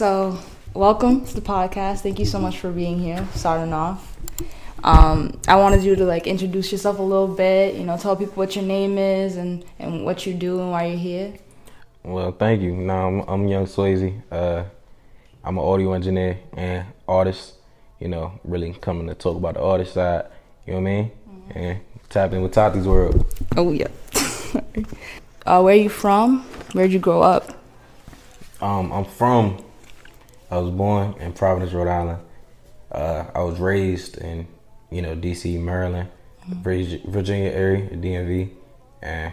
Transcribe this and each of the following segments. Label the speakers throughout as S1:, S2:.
S1: So, welcome to the podcast. Thank you so much for being here, starting off. Um, I wanted you to like introduce yourself a little bit, you know, tell people what your name is and, and what you do and why you're here.
S2: Well, thank you. Now I'm, I'm Young Swayze. Uh, I'm an audio engineer and artist. You know, really coming to talk about the artist side. You know what I mean? Mm-hmm. And tap in with Tati's world.
S1: Oh yeah. uh, where are you from? Where'd you grow up?
S2: Um, I'm from. I was born in Providence, Rhode Island. Uh, I was raised in, you know, D.C., Maryland, mm-hmm. Virginia area, DMV, and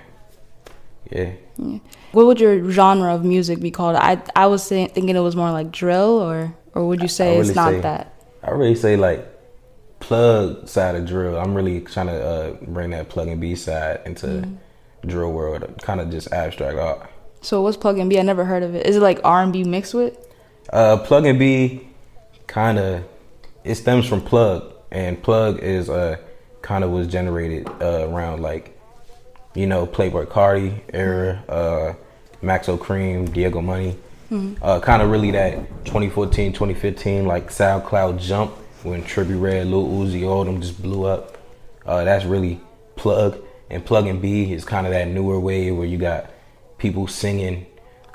S2: yeah. yeah.
S1: What would your genre of music be called? I I was thinking it was more like drill, or or would you say really it's not say, that?
S2: I really say like plug side of drill. I'm really trying to uh, bring that plug and B side into mm-hmm. drill world, kind of just abstract art.
S1: So what's plug and B? I never heard of it. Is it like R and B mixed with?
S2: Uh, plug and B, kind of. It stems from plug, and plug is uh kind of was generated uh, around like you know, Playboi Carti era, uh, Maxo Kream, Diego Money. Mm-hmm. Uh, kind of really that 2014, 2015, like SoundCloud jump when Trippie Redd, Lil Uzi, all them just blew up. Uh, that's really plug. And plug and B is kind of that newer wave where you got people singing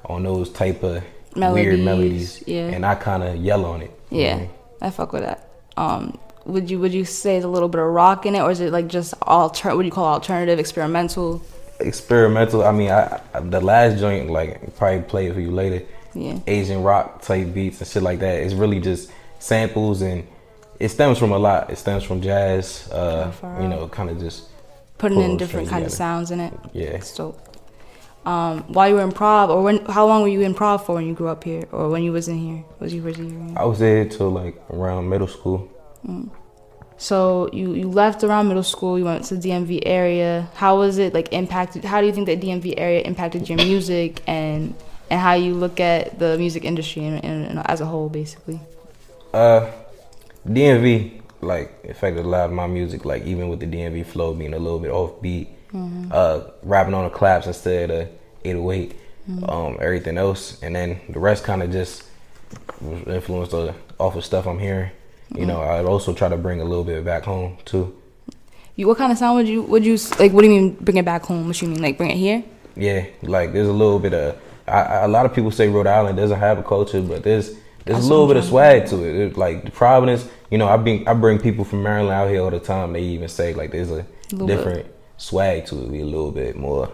S2: on those type of melodies, weird melodies. Yeah. And I kind of yell on it.
S1: Yeah, know? I fuck with that. Um, would you would you say there's a little bit of rock in it, or is it like just alter? What do you call alternative, experimental?
S2: Experimental. I mean, I, I the last joint like probably play it for you later. Yeah. Asian rock type beats and shit like that. It's really just samples and it stems from a lot. It stems from jazz. Uh, you know, kind of just
S1: putting in different kind of sounds in it. Yeah. So, um, while you were in prov, or when? How long were you in prov for when you grew up here, or when you was in here? Was you was here?
S2: I was there till like around middle school.
S1: Mm. So you you left around middle school. You went to the DMV area. How was it like impacted? How do you think the DMV area impacted your music and and how you look at the music industry and, and, and as a whole, basically?
S2: Uh, DMV like affected a lot of my music. Like even with the DMV flow being a little bit offbeat, mm-hmm. uh, rapping on the claps instead of 808, mm-hmm. um, everything else, and then the rest kind of just was influenced off of stuff I'm hearing. You know, I'd also try to bring a little bit back home too.
S1: You, what kind of sound would you would you like? What do you mean bring it back home? What you mean like bring it here?
S2: Yeah, like there's a little bit of. I, a lot of people say Rhode Island doesn't have a culture, but there's there's That's a little bit of swag to it. it. Like Providence, you know, I bring I bring people from Maryland out here all the time. They even say like there's a, a different. Swag to it. Be a little bit more,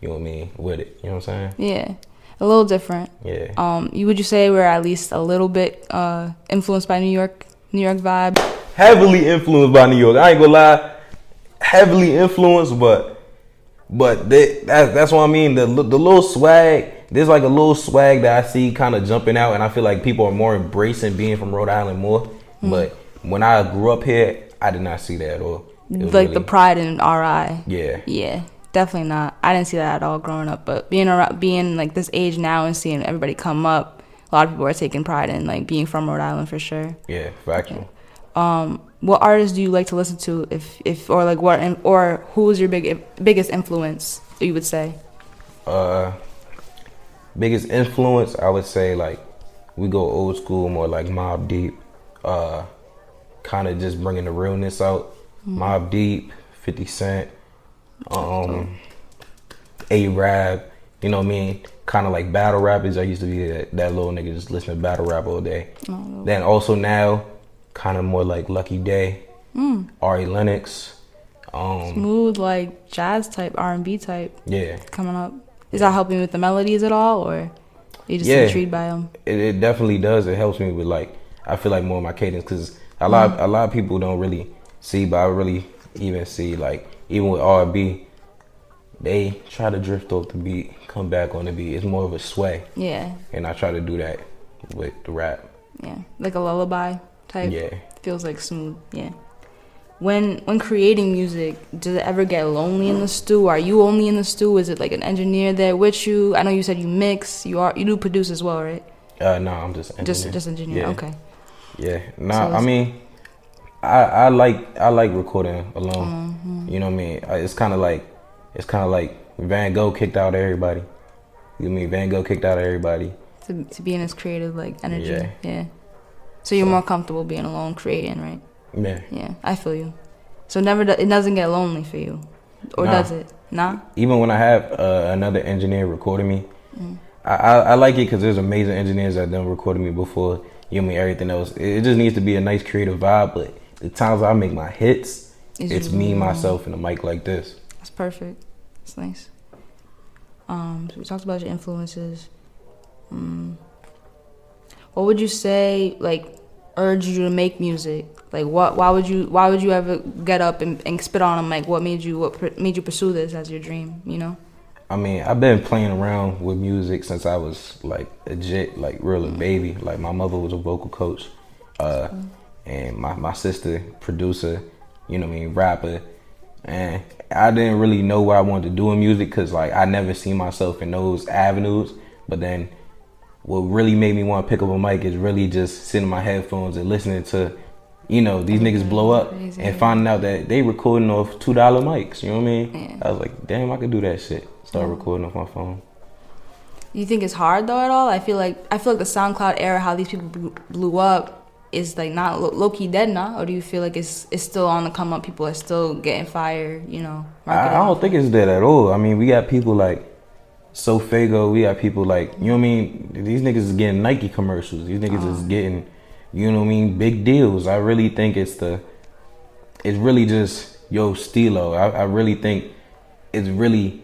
S2: you know what I mean, with it. You know what I'm saying?
S1: Yeah, a little different.
S2: Yeah.
S1: Um, you would you say we're at least a little bit uh influenced by New York? New York vibe?
S2: Heavily influenced by New York. I ain't gonna lie, heavily influenced, but but they, that, that's what I mean. The the little swag. There's like a little swag that I see kind of jumping out, and I feel like people are more embracing being from Rhode Island more. Mm-hmm. But when I grew up here, I did not see that at all.
S1: Like really, the pride in RI.
S2: Yeah.
S1: Yeah. Definitely not. I didn't see that at all growing up. But being around, being like this age now and seeing everybody come up a lot of people are taking pride in like being from Rhode Island for sure.
S2: Yeah, factual.
S1: Um, what artists do you like to listen to? If if or like what or who is your big biggest influence? You would say.
S2: Uh, biggest influence, I would say like we go old school, more like Mobb Deep. Uh, kind of just bringing the realness out. Mobb Deep, Fifty Cent, um, A-Rab. You know what I mean? kind of like battle rappers. I used to be that, that little nigga just listening to battle rap all day. Oh. Then also now, kind of more like Lucky Daye, mm. Ari Lennox. Um,
S1: Smooth like jazz type, R and B type.
S2: Yeah,
S1: coming up. Is that helping with the melodies at all, or you just yeah, intrigued by them?
S2: It, it, definitely does. It helps me with like I feel like more of my cadence because a lot mm. a lot of people don't really see, but I really even see like even with R and B, they try to drift off the beat come back on the beat. It's more of a sway.
S1: Yeah.
S2: And I try to do that with the rap.
S1: Yeah, like a lullaby type.
S2: Yeah.
S1: Feels like smooth. Yeah. When when creating music, does it ever get lonely in the stew? Are you only in the stew? Is it like an engineer there with you? I know you said you mix. You are you do produce as well, right?
S2: Uh, no, I'm just engineer.
S1: just just engineer.
S2: Yeah.
S1: Okay.
S2: Yeah. No, so I mean, I I like I like recording alone. Mm-hmm. You know what I mean? It's kind of like it's kind of like Van Gogh kicked out everybody. You mean Van Gogh kicked out everybody.
S1: to to be in this creative like energy.
S2: Yeah.
S1: Yeah. So you're more comfortable being alone creating, right?
S2: Yeah.
S1: Yeah, I feel you. So never do, it doesn't get lonely for you, or
S2: Nah.
S1: does it? Nah.
S2: Even when I have uh, another engineer recording me,
S1: Mm.
S2: I, I, I like it because there's amazing engineers that done recorded me before. You know me, everything else. It, it just needs to be a nice creative vibe. But the times I make my hits,
S1: It's
S2: it's me, myself, and a mic like this.
S1: That's perfect. That's nice. Um, so we talked about your influences. Mm. What would you say like urged you to make music? Like what? Why would you? Why would you ever get up and, and spit on a mic? What made you? What pr- made you pursue this as your dream? You know.
S2: I mean, I've been playing around with music since I was like a legit, like real a baby. Like my mother was a vocal coach, uh, and my my sister producer, you know what I mean, rapper, and I didn't really know what I wanted to do in music because like I never seen myself in those avenues. But then, what really made me want to pick up a mic is really just sitting in my headphones and listening to. You know these niggas blow up
S1: Crazy.
S2: and finding out that they recording off two dollar mics. You know what I mean?
S1: Yeah.
S2: I was like, damn, I could do that shit. Start
S1: Yeah.
S2: recording off my phone.
S1: You think it's hard though at all? I feel like I feel like the SoundCloud era, how these people blew up, is like not low key dead now, or do you feel like it's it's still on the come up? People are still getting fired, you know?
S2: I, I don't think it's dead at all. I mean, we got people like Sofaygo. We got people like you know what I mean. These niggas is getting Nike commercials. These niggas is getting you know what I mean big deals. I really think it's the it's really just yo Stilo. I, I really think it's really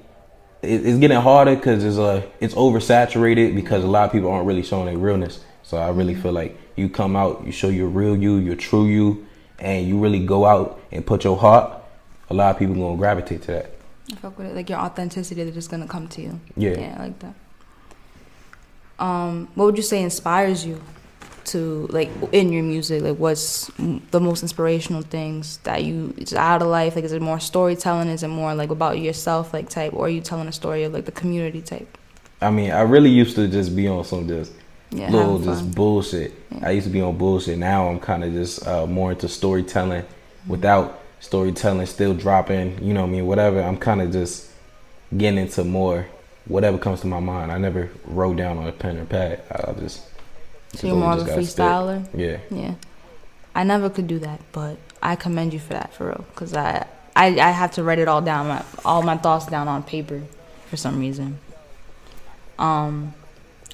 S2: it, it's getting harder because it's uh it's oversaturated because a lot of people aren't really showing their realness. So I really feel like you come out, you show your real you, your true you, and you really go out and put your heart. A lot of people gonna gravitate to that.
S1: I fuck with it. Like your authenticity, they're just gonna come to you.
S2: Yeah.
S1: Yeah, I like that. Um, what would you say inspires you to like in your music? Like, what's the most inspirational things that you it's out of life? Like, is it more storytelling? Is it more like about yourself, like type, or are you telling a story of like the community type?
S2: I mean, I really used to just be on some just
S1: Yeah,
S2: little just
S1: fun.
S2: bullshit. I used to be on bullshit. Now I'm kind of just uh, more into storytelling. Without storytelling, still dropping. You know what I mean? Whatever. I'm kind of just getting into more whatever comes to my mind. I never wrote down on a pen or pad. I just.
S1: So you're more of a freestyler.
S2: spit. Yeah.
S1: Yeah, I never could do that, but I commend you for that for real. Cause I I, I have to write it all down, my, all my thoughts down on paper, for some reason. Um,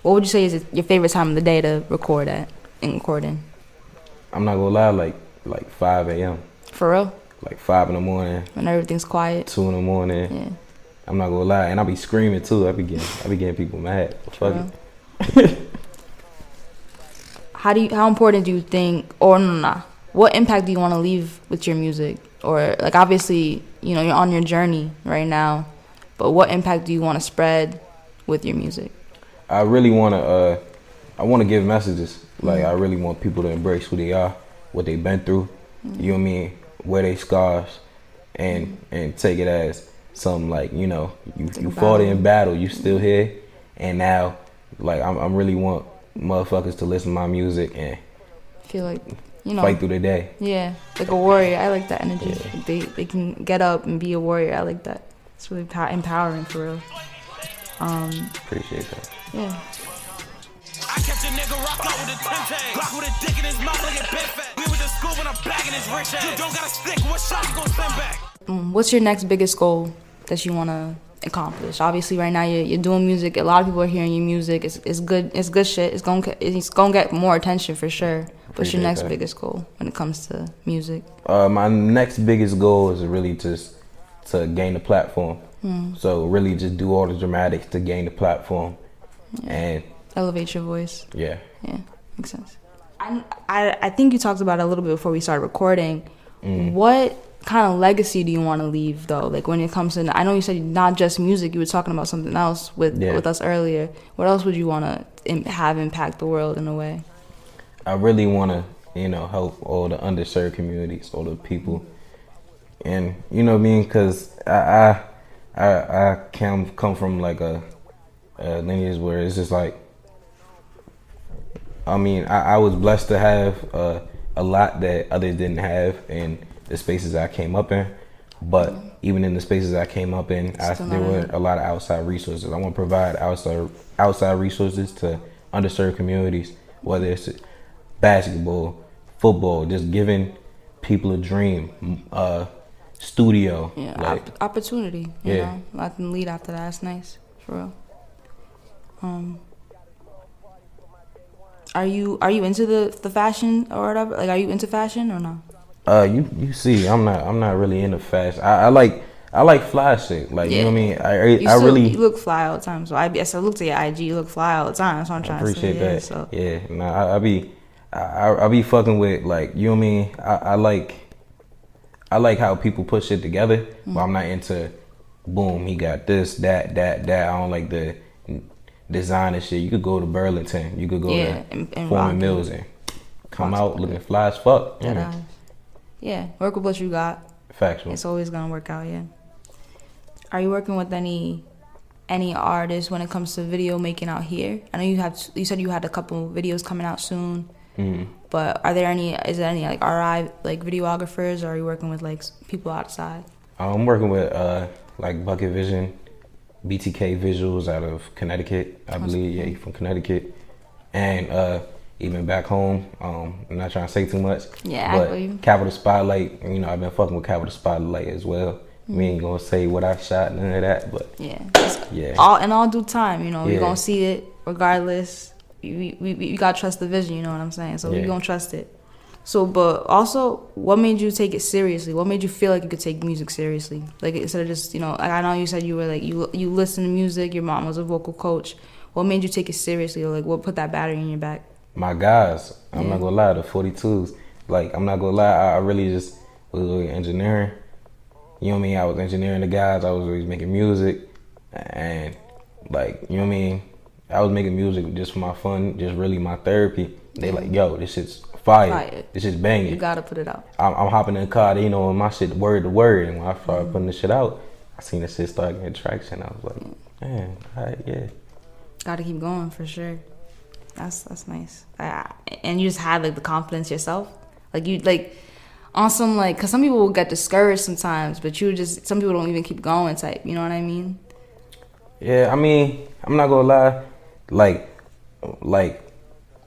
S1: what would you say is your favorite time of the day to record at in recording?
S2: I'm not gonna lie. Like like 5 a.m.
S1: For real,
S2: Like five in the morning,
S1: when everything's quiet.
S2: two in the morning.
S1: Yeah,
S2: I'm not gonna lie, and I be screaming too. I be getting I be getting people mad. Fuck it.
S1: How do you? How important do you think? Or no, no, no. What impact do you want to leave with your music? Or like obviously, you know, you're on your journey right now, but what impact do you want to spread with your music?
S2: I really want to. Uh, I want to give messages. Like I really want people to embrace who they are, what they've been through. You know what I mean? Wear they scars, and and take it as something like you know you you fought in battle, you still here, and now like I'm I'm really want motherfuckers to listen to my music and
S1: feel like you know
S2: fight through the day.
S1: yeah like a warrior i like that energy
S2: Yeah.
S1: Like, they they can get up and be a warrior i like that it's really empowering for real um
S2: Appreciate that.
S1: Yeah
S3: I catch a nigga rock out with a 10 tag. Glock with a dick in his mouth like a big fat. We with the school when I'm bagging his rich ass. You don't got a stick, what shot you gon' send back?
S1: um, what's your next biggest goal that you want to accomplish obviously right now you're, you're doing music a lot of people are hearing your music it's, it's good it's good shit it's gonna it's gonna get more attention for sure what's your next
S2: that.
S1: biggest goal when it comes to music
S2: Uh, my next biggest goal is really just to gain the platform. So really just do all the dramatics to gain the platform, and
S1: elevate your voice
S2: yeah,
S1: Yeah, makes sense. I, I, I think you talked about it a little bit before we started recording.
S2: Mm.
S1: What kind of legacy do you want to leave, though? Like when it comes to, I know you said not just music. You were talking about something else with
S2: Yeah.
S1: with us earlier. What else would you want to have impact the world in a way?
S2: I really want to you know help all the underserved communities, all the people, and you know what I mean because I, I I I come come from like a, a lineage where it's just like I mean I, I was blessed to have uh, a lot that others didn't have in the spaces I came up in, but even in the spaces I came up in, I, there were a lot of outside resources. I want to provide outside outside resources to underserved communities, whether it's basketball, football, just giving people a dream, uh, studio.
S1: Yeah,
S2: like,
S1: opp- opportunity. You
S2: Yeah.
S1: know, let them lead after that. That's nice, for real. Um, are you are you into the the fashion or whatever? Like, are you into fashion or no?
S2: Uh, you you see, I'm not I'm not really into fashion. I, I like I like fly shit. Like you know what I mean. I I,
S1: You
S2: I
S1: still,
S2: really
S1: you look fly all the time. So I, I said, look to your IG. You look fly all the time. That's what I'm
S2: I
S1: trying
S2: appreciate
S1: to say. Yeah,
S2: that.
S1: so
S2: Yeah, nah, I, I be I, I be fucking with like you know what I mean. I, I like I like how people put shit together, but I'm not into boom. He got this, that, that, that. I don't like the designer shit. You could go to Burlington. You could go
S1: Yeah,
S2: to
S1: and- and Forman.
S2: Mills and come out looking fly as fuck.
S1: that
S2: Yeah.
S1: Yeah, work with what you got.
S2: factual.
S1: It's always gonna work out. Yeah. Are you working with any any artists when it comes to video making out here? I know you have. You said you had a couple videos coming out soon.
S2: Mm.
S1: But are there any? Is there any like RI like videographers, or are you working with like people outside?
S2: I'm working with uh like Bucket Vision, BTK Visuals out of Connecticut, I believe. Yeah, from Connecticut, and uh even back home. Um, I'm not trying to say too much.
S1: Yeah, I
S2: but
S1: believe.
S2: Capital Spotlight. You know, I've been fucking with Capital Spotlight as well.
S1: Mm-hmm.
S2: We ain't gonna say what I shot, none of that, but
S1: Yeah.
S2: Yeah,
S1: All in all due time, you know,
S2: Yeah.
S1: you're gonna see it regardless. We, we, we, you gotta trust the vision, you know what I'm saying? So we gonna trust it. So, but also, what made you take it seriously? What made you feel like you could take music seriously? Like instead of just, you know, like I know you said you were like you you listen to music. Your mom was a vocal coach. What made you take it seriously? Or like what put that battery in your back?
S2: my guys. I'm
S1: Yeah.
S2: not gonna lie, the 42s. Like I'm not gonna lie, I, I really just was really engineering. You know what I mean? I was engineering the guys. I was always making music, and like you know what I mean. I was making music just for my fun, just really my therapy. They like, yo, this shit's fire.
S1: Fire.
S2: This shit's
S1: You gotta put it out.
S2: I'm, I'm hopping in the car, you know, and my shit word to word. And when I started
S1: Mm-hmm.
S2: putting the shit out, I seen the shit start getting traction. I was like, man, all right, yeah.
S1: Gotta keep going for sure. That's that's nice. I, and you just had like the confidence yourself, like you like on some like because some people will get discouraged sometimes, but you just some people don't even keep going type. You know what I mean?
S2: Yeah, I mean, I'm not gonna lie. Like, like,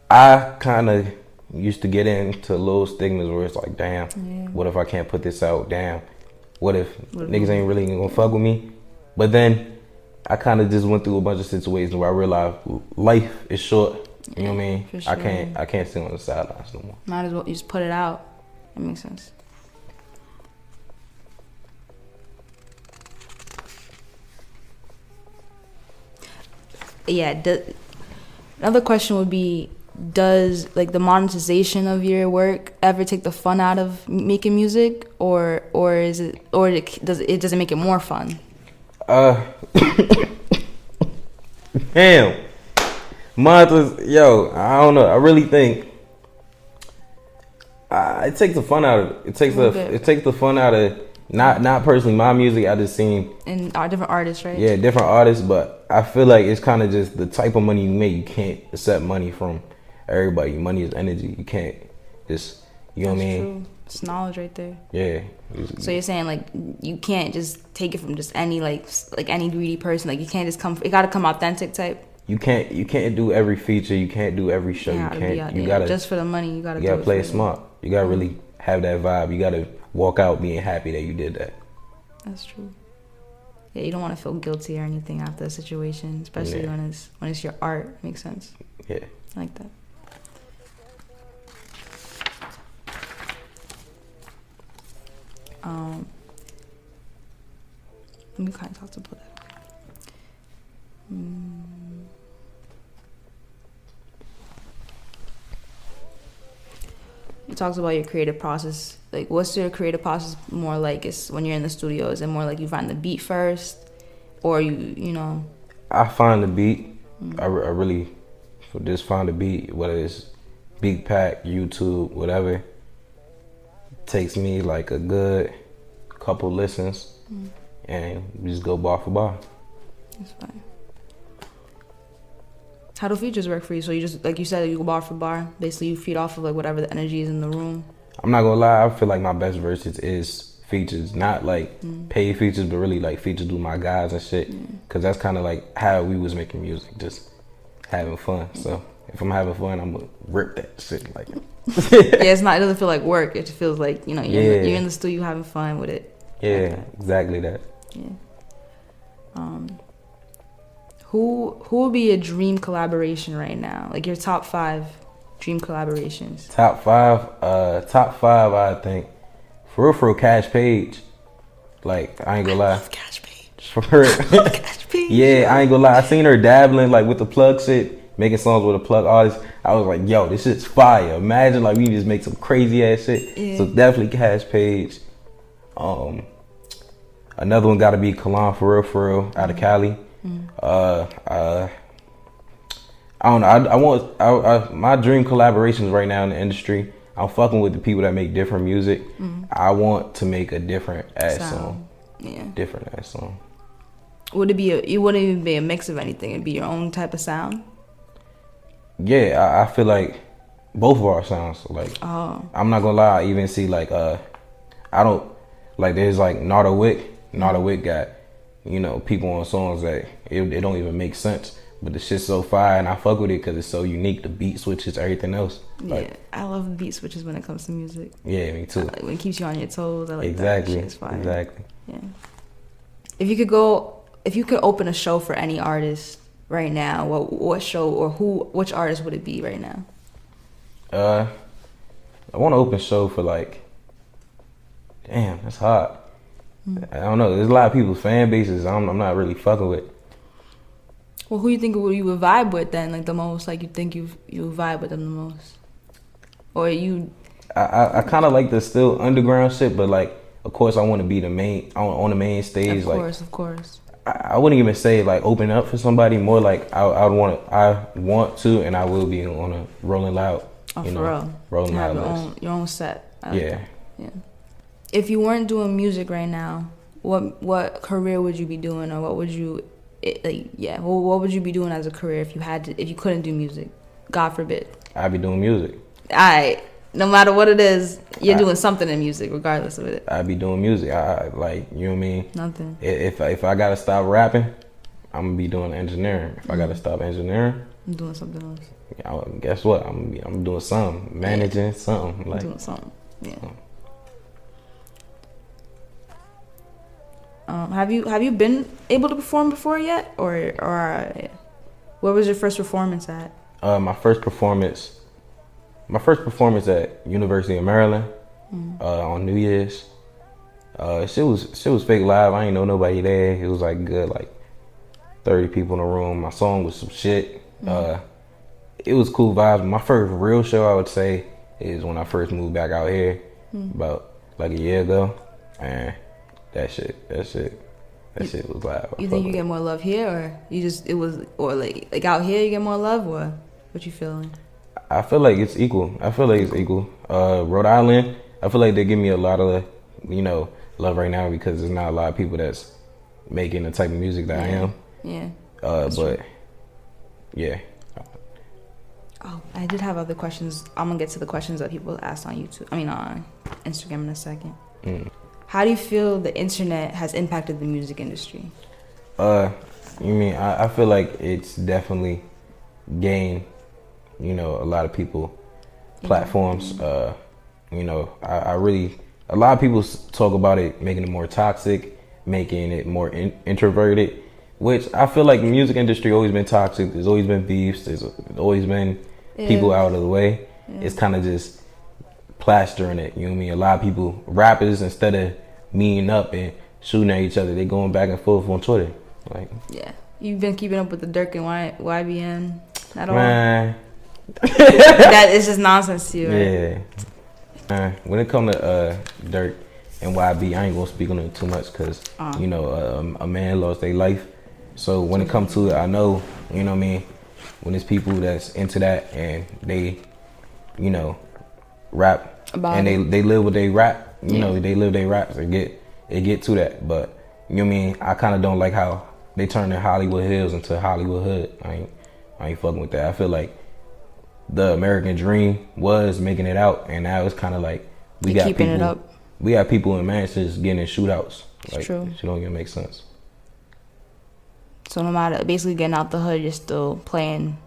S2: I kind of used to get into little stigmas where it's like, damn,
S1: Yeah.
S2: what if I can't put this out? Damn, what if
S1: What
S2: niggas ain't really gonna fuck with me? But then I kind of just went through a bunch of situations where I realized life is short. You know what I mean?
S1: For
S2: I can't, I can't sit on the sidelines no more.
S1: Might as well you just put it out. That makes sense. Yeah. Do, another question would be: Does like the monetization of your work ever take the fun out of making music, or or is it or it, does it does it make it more fun?
S2: Uh, damn. Monsters, yo, I don't know. I really think uh, it takes the fun out of it. It takes the it takes the fun out of not not personally my music. I just seen
S1: And our different artists, right?
S2: yeah different artists, but I feel like it's kind of just the type of money you make. You can't accept money from everybody. Money is energy. You can't just you know
S1: That's
S2: what I mean.
S1: true. It's knowledge right there.
S2: Yeah.
S1: So you're saying like you can't just take it from just any like like any greedy person. Like you can't just come. It got to come authentic type.
S2: you can't you can't do every feature. You can't do every show.
S1: You
S2: can't.
S1: out
S2: you gotta
S1: just for the money. You gotta.
S2: You gotta play
S1: it
S2: smart. You gotta really have that vibe. You gotta walk out being happy that you did that.
S1: That's true. Yeah, you don't want to feel guilty or anything after a situation, especially
S2: Yeah.
S1: when it's when it's your art. Makes sense.
S2: Yeah.
S1: I like that. Um, me kind of talked about that. Mm. You talked about your creative process. Like, what's your creative process more like? Is when you're in the studio? Is it more like you find the beat first, or you, you know?
S2: I find the beat.
S1: Mm.
S2: I, re- I really just find the beat, whether it's Beat Pack, YouTube, whatever. Takes me like a good couple listens,
S1: Mm.
S2: and we just go bar for bar.
S1: That's fine. How do features work for you? So you just like you said, you go bar for bar. Basically, you feed off of like whatever the energy is in the room.
S2: I'm not gonna lie. I feel like my best verses is features, not like
S1: Mm.
S2: paid features, but really like features with my guys and shit. Cause that's kind of like how we was making music, just having fun. So if I'm having fun, I'm gonna rip that shit. Like,
S1: yeah, it's not. It doesn't feel like work. It just feels like you know you're, in,
S2: Yeah.
S1: the, you're in the studio having fun with it.
S2: yeah, exactly that.
S1: Yeah. Um. Who who would be a dream collaboration right now? Like your top five dream collaborations.
S2: Top five, uh, top five. I think for real, for real, Kash Paige. Like, I ain't gonna lie.
S1: Kash Paige.
S2: For real.
S1: Kash Paige.
S2: Yeah, I ain't gonna lie. I seen her dabbling like with the plug shit, making songs with a plug artist. I was like, yo, this shit's fire. Imagine like we just make some crazy ass shit.
S1: Yeah.
S2: So definitely Kash Paige. Um, another one got to be Kalan for real, for real, out of Cali. Uh, uh, I don't know. I, I want I, I, my dream collaborations right now in the industry. I'm fucking with the people that make different music. I want to make a different ass
S1: Sound.
S2: song,
S1: Yeah.
S2: different ass song.
S1: Would it be a? It wouldn't even be a mix of anything. It'd be your own type of sound.
S2: Yeah, I, I feel like both of our sounds. Like
S1: Oh.
S2: I'm not gonna lie, I even see like uh I don't like there's like Nardo Wick. Nardo Wick got, you know, people on songs that it, it don't even make sense. But the shit's so fire and I fuck with it because it's so unique. The beat switches, everything else. Like,
S1: yeah, I love the beat switches when it comes to music.
S2: yeah, me too.
S1: Like when it keeps you on your toes. I like
S2: exactly.
S1: that. Fire.
S2: Exactly.
S1: Yeah. If you could go, if you could open a show for any artist right now, what what show or who, which artist would it be right now?
S2: Uh I want to open show for like damn, that's hard. I don't know. There's a lot of people's fan bases I'm, I'm not really fucking with.
S1: Well, who you think would you would vibe with then, like the most? Like you think you you vibe with them the most, or you?
S2: I, I, I kind of like the still underground shit, but like, of course, I want to be the main on, on the main stage.
S1: Like of
S2: like,
S1: course, of course.
S2: I, wouldn't even say like open up for somebody. More like I, I would want to, I want to, and I will be on a Rolling Loud.
S1: Oh,
S2: you
S1: for
S2: know,
S1: real.
S2: Rolling
S1: You
S2: Loud
S1: your own your own set. Like
S2: Yeah.
S1: that. Yeah. If you weren't doing music right now, what what career would you be doing, or what would you, it, like, yeah, what, what would you be doing as a career if you had to, if you couldn't do music? God forbid.
S2: I'd be doing music.
S1: I no matter what it is, you're
S2: I-
S1: doing something in music, regardless of it.
S2: I'd be doing music. I, I like you know what I mean.
S1: Nothing.
S2: If if I gotta stop rapping, I'm gonna be doing engineering. If I gotta stop engineering,
S1: I'm doing something else.
S2: I, guess what? I'm I'm doing something, managing something.
S1: I'm
S2: Like
S1: doing something. Yeah. Um, have you have you been able to perform before yet, or or uh, where was your first performance at?
S2: Uh, my first performance, my first performance at University of Maryland uh, on New Year's. Uh, shit was shit was fake live. I ain't know nobody there. It was like good, like thirty people in the room. My song was some shit. Uh, it was cool vibes. My first real show, I would say, is when I first moved back out here about like a year ago, and that shit, that shit, that shit was live. I
S1: You think you get more love here, or you just it was, or like like out here you get more love, or what you feeling?
S2: I feel like it's equal. I feel like it's equal. Uh, Rhode Island, I feel like they give me a lot of, you know, love right now because there's not a lot of people that's making the type of music that I am.
S1: Yeah.
S2: Uh, but yeah,
S1: Oh, I did have other questions. I'm gonna get to the questions that people asked on YouTube. I mean on Instagram in a second.
S2: Mm.
S1: How do you feel the internet has impacted the music industry?
S2: uh, you mean I, I feel like it's definitely gained, you know, a lot of people platforms. Uh, you know, I, I really a lot of people talk about it making it more toxic, making it more in, introverted. Which I feel like the music industry always been toxic. There's always been beefs. There's always been people
S1: Yeah.
S2: out of the way. It's kind of just plastering it. You know what I mean? A lot of people, rappers, instead of meeting up and shooting at each other, they're going back and forth on Twitter. Like,
S1: Yeah. You've been keeping up with the Durk and y- YBN at all?
S2: man,
S1: that is just nonsense to you. Right?
S2: yeah. Uh, when it come to uh, Durk and YB, I ain't gonna speak on it too much because
S1: Uh.
S2: you know um, a man lost their life. So when it comes to it, I know you know what I mean. When it's people that's into that and they, you know, rap
S1: About
S2: and they
S1: it.
S2: they live with they rap. You
S1: Yeah.
S2: know, they live their raps and get they get to that. But you know what I mean. I kind of don't like how they turn their Hollywood Hills into Hollywood Hood. I ain't I ain't fucking with that. I feel like the American dream was making it out, and now it's kind of like we
S1: They
S2: got
S1: keeping
S2: people.
S1: it up.
S2: We got people in mansions getting in shootouts.
S1: It's
S2: like,
S1: true.
S2: It don't even make sense.
S1: So no matter basically getting out the hood, you're still playing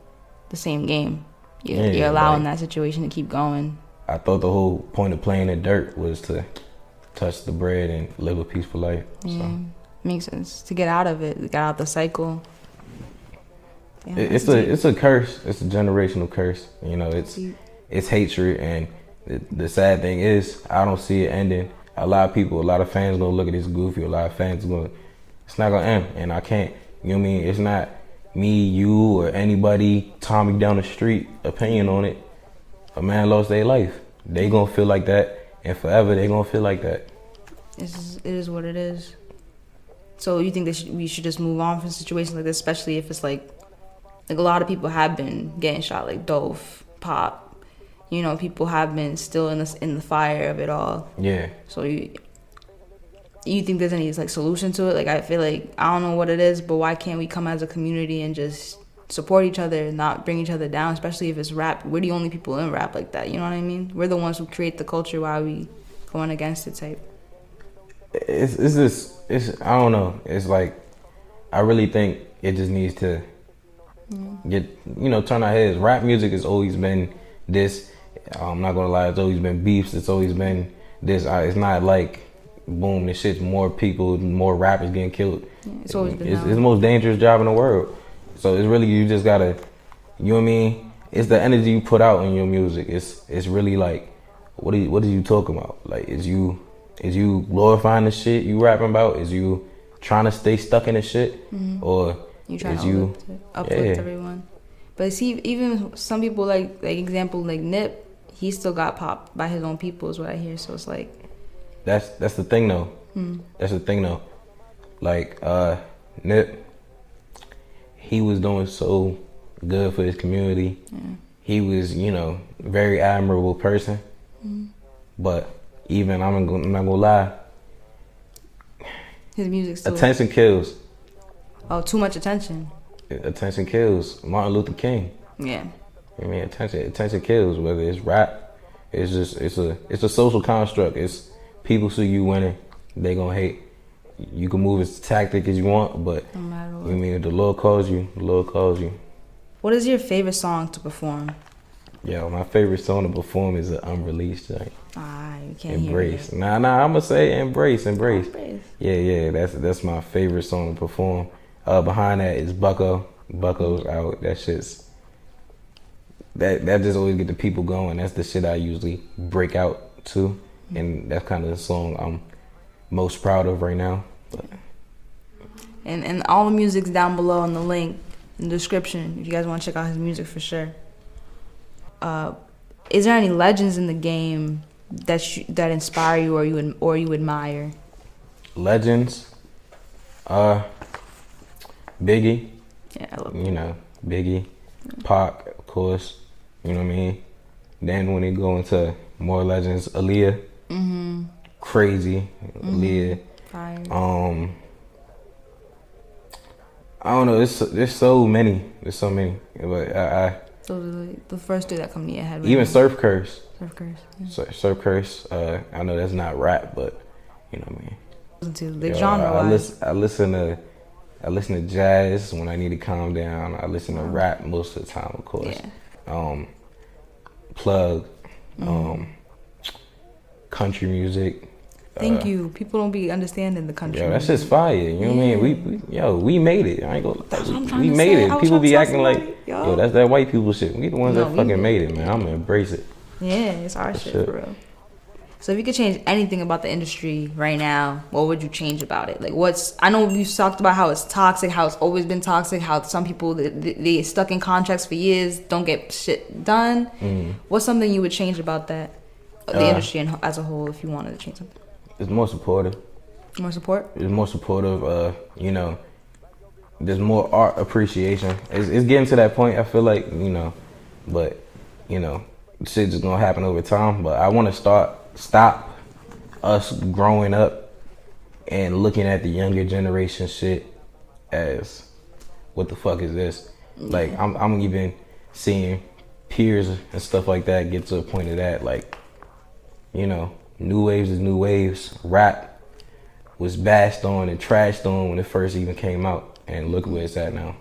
S1: the same game. you're,
S2: Yeah,
S1: you're allowing
S2: like-
S1: that situation to keep going.
S2: I thought the whole point of playing in dirt was to touch the bread and live a peaceful life.
S1: Yeah,
S2: So
S1: makes sense to get out of it, get out the cycle. Damn,
S2: it-
S1: that's
S2: it's a it's a curse. It's a generational curse. You know, it's
S1: Deep.
S2: it's hatred, and the, the sad thing is, I don't see it ending. A lot of people, a lot of fans gonna look at this goofy. A lot of fans gonna, it's not gonna end, and I can't. You know what I mean? It's not me, you, or anybody Tommy down the street opinion on it. A man lost their life. They gonna feel like that, and forever they gonna feel like that.
S1: It's it is what it is. So you think that should, we should just move on from situations like this, especially if it's like, like a lot of people have been getting shot, like Dove, Pop. You know, people have been still in the in the fire of it all.
S2: Yeah.
S1: So you, you think there's any like solution to it? Like I feel like I don't know what it is, but why can't we come as a community and just support each other and not bring each other down? Especially if it's rap, we're the only people in rap like that. You know what I mean? We're the ones who create the culture. Why are we going against it? Type.
S2: it's it's just it's I don't know. It's like I really think it just needs to get you know turn our heads. Rap music has always been this. I'm not gonna lie. It's always been beefs. It's always been this. I, it's not like boom. This shit's more people, more rappers getting killed.
S1: It's always been
S2: It's, it's the most dangerous job in the world. So it's really you just gotta. You know what I mean? It's the energy you put out in your music. It's it's really like what are you, what are you talking about? Like is you is you glorifying the shit you rapping about? Is you trying to stay stuck in the shit, mm-hmm. or
S1: You try to
S2: you
S1: uplift,
S2: yeah.
S1: everyone. But see, even some people like like example like Nip, he still got popped by his own people is what I hear. So it's like
S2: that's that's the thing though. That's the thing though. Like uh Nip, he was doing so good for his community. He was, you know, very admirable person. But even I'm, gonna, I'm not gonna lie,
S1: his music still
S2: attention kills.
S1: Oh too much attention.
S2: Attention kills. Martin Luther King.
S1: Yeah.
S2: I mean, attention attention kills. Whether it's rap, it's just it's a it's a social construct. It's people see you winning, they gonna hate. You can move as tactic as you want, but
S1: No matter
S2: I mean, if the Lord calls you, the Lord calls you.
S1: What is your favorite song to perform?
S2: Yo, my favorite song to perform is an unreleased joint.
S1: Ah, you can't
S2: Embrace. Nah, nah, I'm gonna say embrace, embrace.
S1: Embrace.
S2: Yeah, yeah, that's that's my favorite song to perform. Uh, behind that is Bucko. Bucko's out. That shit's that that just always get the people going. That's the shit I usually break out to, and that's kind of the song I'm most proud of right now. But
S1: And and all the music's down below in the link in the description if you guys want to check out his music for sure. Uh, is there any legends in the game that you, that inspire you or you or you admire?
S2: legends, uh, Biggie,
S1: Yeah, I love.
S2: you know, Biggie, Pac, of course. You know what I mean. Then when they go into more legends, Aaliyah,
S1: Mm-hmm.
S2: crazy, Aaliyah.
S1: Fire.
S2: Um, I don't know. There's there's so many. There's so many. But I, I
S1: are the, the first two that come to your head. right
S2: even
S1: now.
S2: Surf Curse,
S1: Surf Curse. Yeah.
S2: Sur- Surf Curse. Uh, I know that's not rap, but you know what I mean.
S1: Listen to the
S2: Yo,
S1: genre
S2: I, I listen. I listen to. I listen to jazz when I need to calm down. I listen to rap most of the time, of course.
S1: Yeah.
S2: Um, plug,
S1: Mm-hmm.
S2: um, country music.
S1: Thank
S2: uh,
S1: you. People don't be understanding the country.
S2: Yo, that's just fire. You know what I mean? We, we yo, we made it. I ain't gonna.
S1: That's what I'm trying
S2: we
S1: to
S2: made
S1: say.
S2: It. People be acting like,
S1: yo.
S2: yo, that's that white people shit. We the ones
S1: No,
S2: that fucking made it, man. I'm gonna embrace it.
S1: Yeah, it's our shit
S2: Shit.
S1: for real. So if you could change anything about the industry right now, what would you change about it? Like, what's I know you talked about how it's toxic, how it's always been toxic, how some people they, they stuck in contracts for years, don't get shit done. What's something you would change about that, the
S2: Mm. Uh,
S1: industry in, as a whole, if you wanted to change something?
S2: It's more supportive.
S1: More support.
S2: It's more supportive. Uh, you know, there's more art appreciation. It's, it's getting to that point. I feel like you know, but you know, shit's just gonna happen over time. But I want to start stop us growing up and looking at the younger generation shit as what the fuck is this? Like I'm I'm even seeing peers and stuff like that get to a point of that like you know, new waves is new waves. Rap was bashed on and trashed on when it first even came out, and look where it's at now.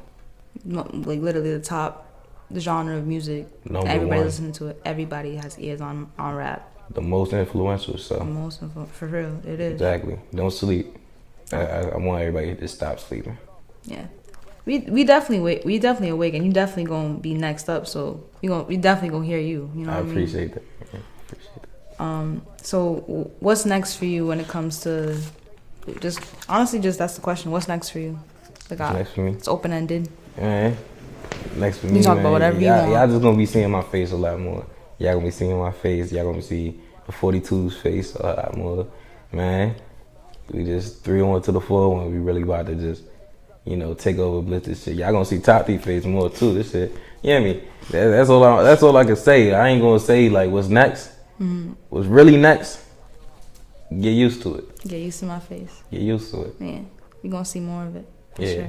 S1: Like literally the top the genre of music.
S2: Number
S1: Everybody
S2: one.
S1: listening to it. Everybody has ears on on rap.
S2: The most influential. So
S1: The most of for real, it is.
S2: exactly. Don't sleep. I, I, I want everybody to stop sleeping.
S1: Yeah. We we definitely wait. We definitely awake, and you definitely gonna be next up. So we gonna we definitely gonna hear you. You know.
S2: I
S1: what I mean?
S2: appreciate that. Appreciate that.
S1: Um. So what's next for you when it comes to just honestly, just that's the question. What's next for you? Like, I,
S2: Next for me.
S1: it's open ended.
S2: Man, next for
S1: You
S2: me,
S1: talk
S2: man.
S1: about whatever you
S2: y'all,
S1: want.
S2: Y'all just gonna be seeing my face a lot more. Y'all gonna be seeing my face. Y'all gonna see the 42's face a lot more. Man, we just three on to the four when we really about to just, you know, take over blitz this shit. Y'all gonna see Tati face more too. This shit. You hear me? That, that's all. I, that's all I can say. I ain't gonna say like what's next.
S1: Mm-hmm.
S2: What's really next? Get used to it.
S1: Get used to my face.
S2: Get used to it.
S1: Yeah, we gonna see more of it for
S2: Yeah.
S1: sure.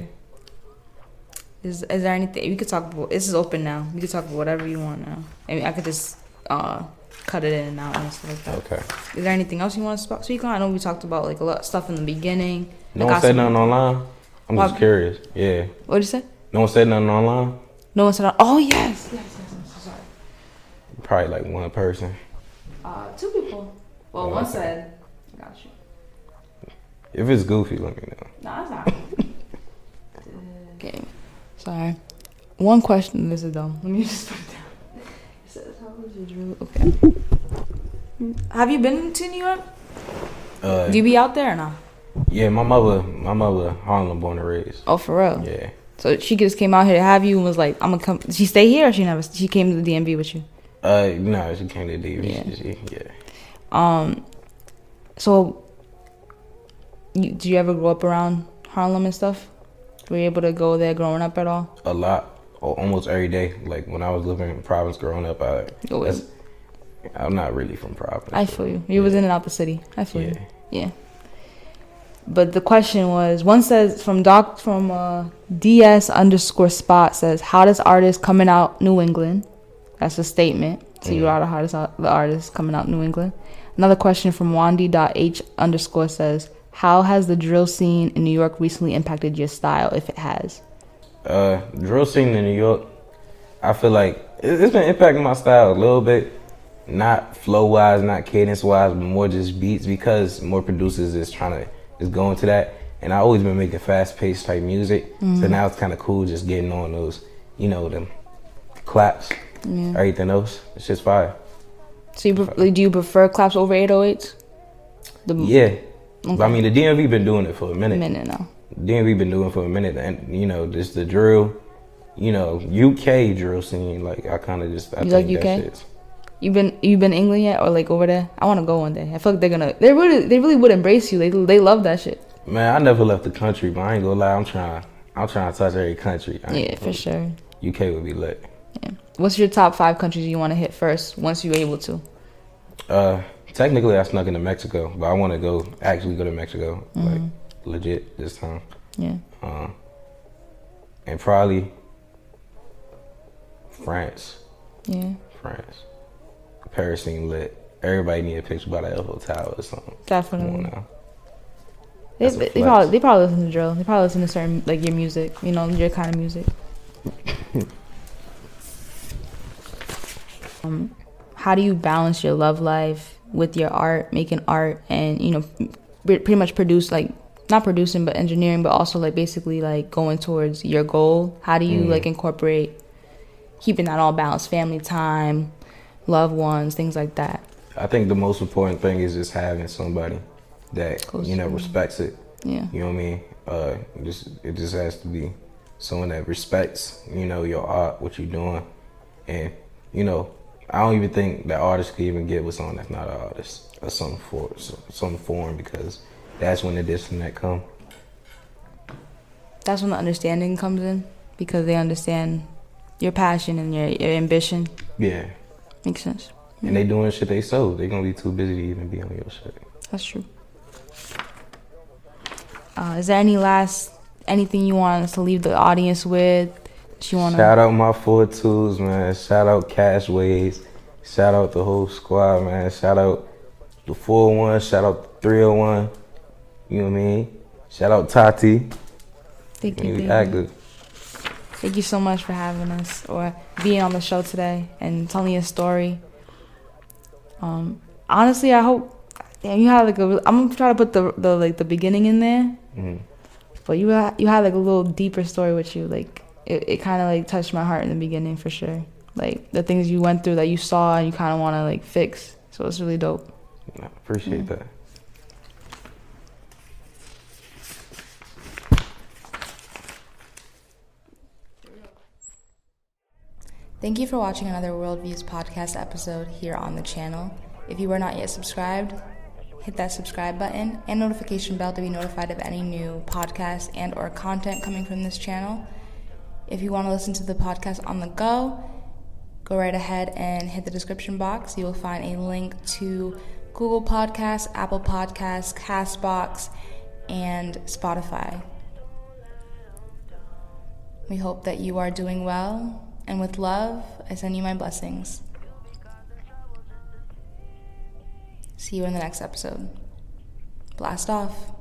S1: Is is there anything we could talk about? This is open now. We could talk about whatever you want now. I mean, I could just uh cut it in and out and stuff like that.
S2: Okay.
S1: Is there anything else you want to sp- speak on? I know we talked about like a lot of stuff in the beginning.
S2: No
S1: Like,
S2: one said nothing online. I'm just curious. Yeah.
S1: What did you say?
S2: No one said nothing online.
S1: No one said. Oh yes, yes, yes. I'm so sorry.
S2: Probably like one person.
S1: Uh, two people. Well,
S2: Oh,
S1: one
S2: okay.
S1: said. I got you.
S2: If it's goofy, let me know.
S1: No, it's not. okay. Sorry. One question. This is dumb. Let me just put it down. It says, how was your drill? Okay. Have you been to New York?
S2: Uh,
S1: Do you be out there or not?
S2: yeah, my mother, my mother, Harlem born and raised.
S1: Oh, for real?
S2: Yeah.
S1: So she just came out here to have you and was like, "I'm gonna come." Did she stay here or she never? She came to the DMV with you.
S2: Uh, no, she came to DV.
S1: Yeah.
S2: She, yeah.
S1: Um. So. You, did you ever grow up around Harlem and stuff? Were you able to go there growing up at all?
S2: A lot, almost every day. Like when I was living in Providence growing up, I, that's, I'm not really from Providence.
S1: I feel you. You was in and out the city. I feel
S2: yeah.
S1: you. Yeah. But the question was, one says from doc from uh, DS underscore spot says, how does artist coming out New England? That's a statement. So you are the hardest the artist coming out New England. Another question from Wandy.h underscore says, how has the drill scene in New York recently impacted your style, if it has?
S2: Uh, drill scene in New York, I feel like it- it's been impacting my style a little bit. Not flow wise, not cadence wise, but more just beats because more producers is trying to is going to that. And I always been making fast paced type music, so now it's kind of cool just getting on those, you know, them claps,
S1: Yeah.
S2: everything else. It's just fire.
S1: So you pref- do you prefer claps over 808s? The
S2: Yeah, but I mean the DMV been doing it for a minute.
S1: minute now.
S2: DMV been doing for a minute, and you know, just the drill, you know, UK drill scene. Like I kind of just I
S1: You
S2: think
S1: like UK?
S2: shit's
S1: You been you been England yet or like over there? I want to go one day. I feel like they're gonna they really they really would embrace you. They they love that shit.
S2: Man, I never left the country, but I ain't gonna lie. I'm trying. I'm trying to touch every country. I
S1: Yeah, for sure.
S2: UK would be lit.
S1: Yeah. What's your top five countries you want to hit first once you're able to?
S2: Uh, technically, I snuck into Mexico, but I want to go actually go to Mexico, like legit this time.
S1: Yeah.
S2: Uh, and probably France.
S1: Yeah.
S2: France. Paris seemed lit. Everybody need a picture by the Eiffel Tower or something.
S1: Definitely.
S2: now.
S1: They, they probably they probably listen to drill. They probably listen to certain like your music. You know your kind of music. um, how do you balance your love life with your art, making art, and you know, pretty much produce like not producing but engineering, but also like basically like going towards your goal. How do you
S2: Mhm.
S1: like incorporate keeping that all balanced, family time, loved ones, things like that.
S2: I think the most important thing is just having somebody that
S1: Close
S2: you know respects it.
S1: Yeah.
S2: You know what I mean? Uh, just it just has to be someone that respects, you know, your art, what you're doing, and you know, I don't even think that artists could even get with someone that's not an artist or some for some form because that's when the disconnect come.
S1: That's when the understanding comes in because they understand your passion and your, your ambition.
S2: Yeah,
S1: Makes sense.
S2: and they doing shit they so They're gonna be too busy to even be on your shit.
S1: That's true. Uh, is there any last anything you want us to leave the audience with? that You want to?
S2: Shout out my four tools, man. Shout out Cash Waves. Shout out the whole squad, man. Shout out the 401. Shout out the 301. You know what I mean? Shout out Tati.
S1: Thank you. Thank you. Thank you so much for having us or being on the show today and telling your story. Um, honestly, I hope damn, you had like a. I'm gonna try to put the the like the beginning in there,
S2: hmm
S1: but you had, you had like a little deeper story with you. Like it, it kind of like touched my heart in the beginning for sure. Like the things you went through that you saw and you kind of want to like fix. So it's really dope.
S2: I appreciate that.
S1: Thank you for watching another Worldviews podcast episode here on the channel. If you are not yet subscribed, hit that subscribe button and notification bell to be notified of any new podcasts and or content coming from this channel. If you want to listen to the podcast on the go, go right ahead and hit the description box. You will find a link to Google Podcasts, Apple Podcasts, Castbox, and Spotify. We hope that you are doing well, and with love, I send you my blessings. See you in the next episode. Blast off.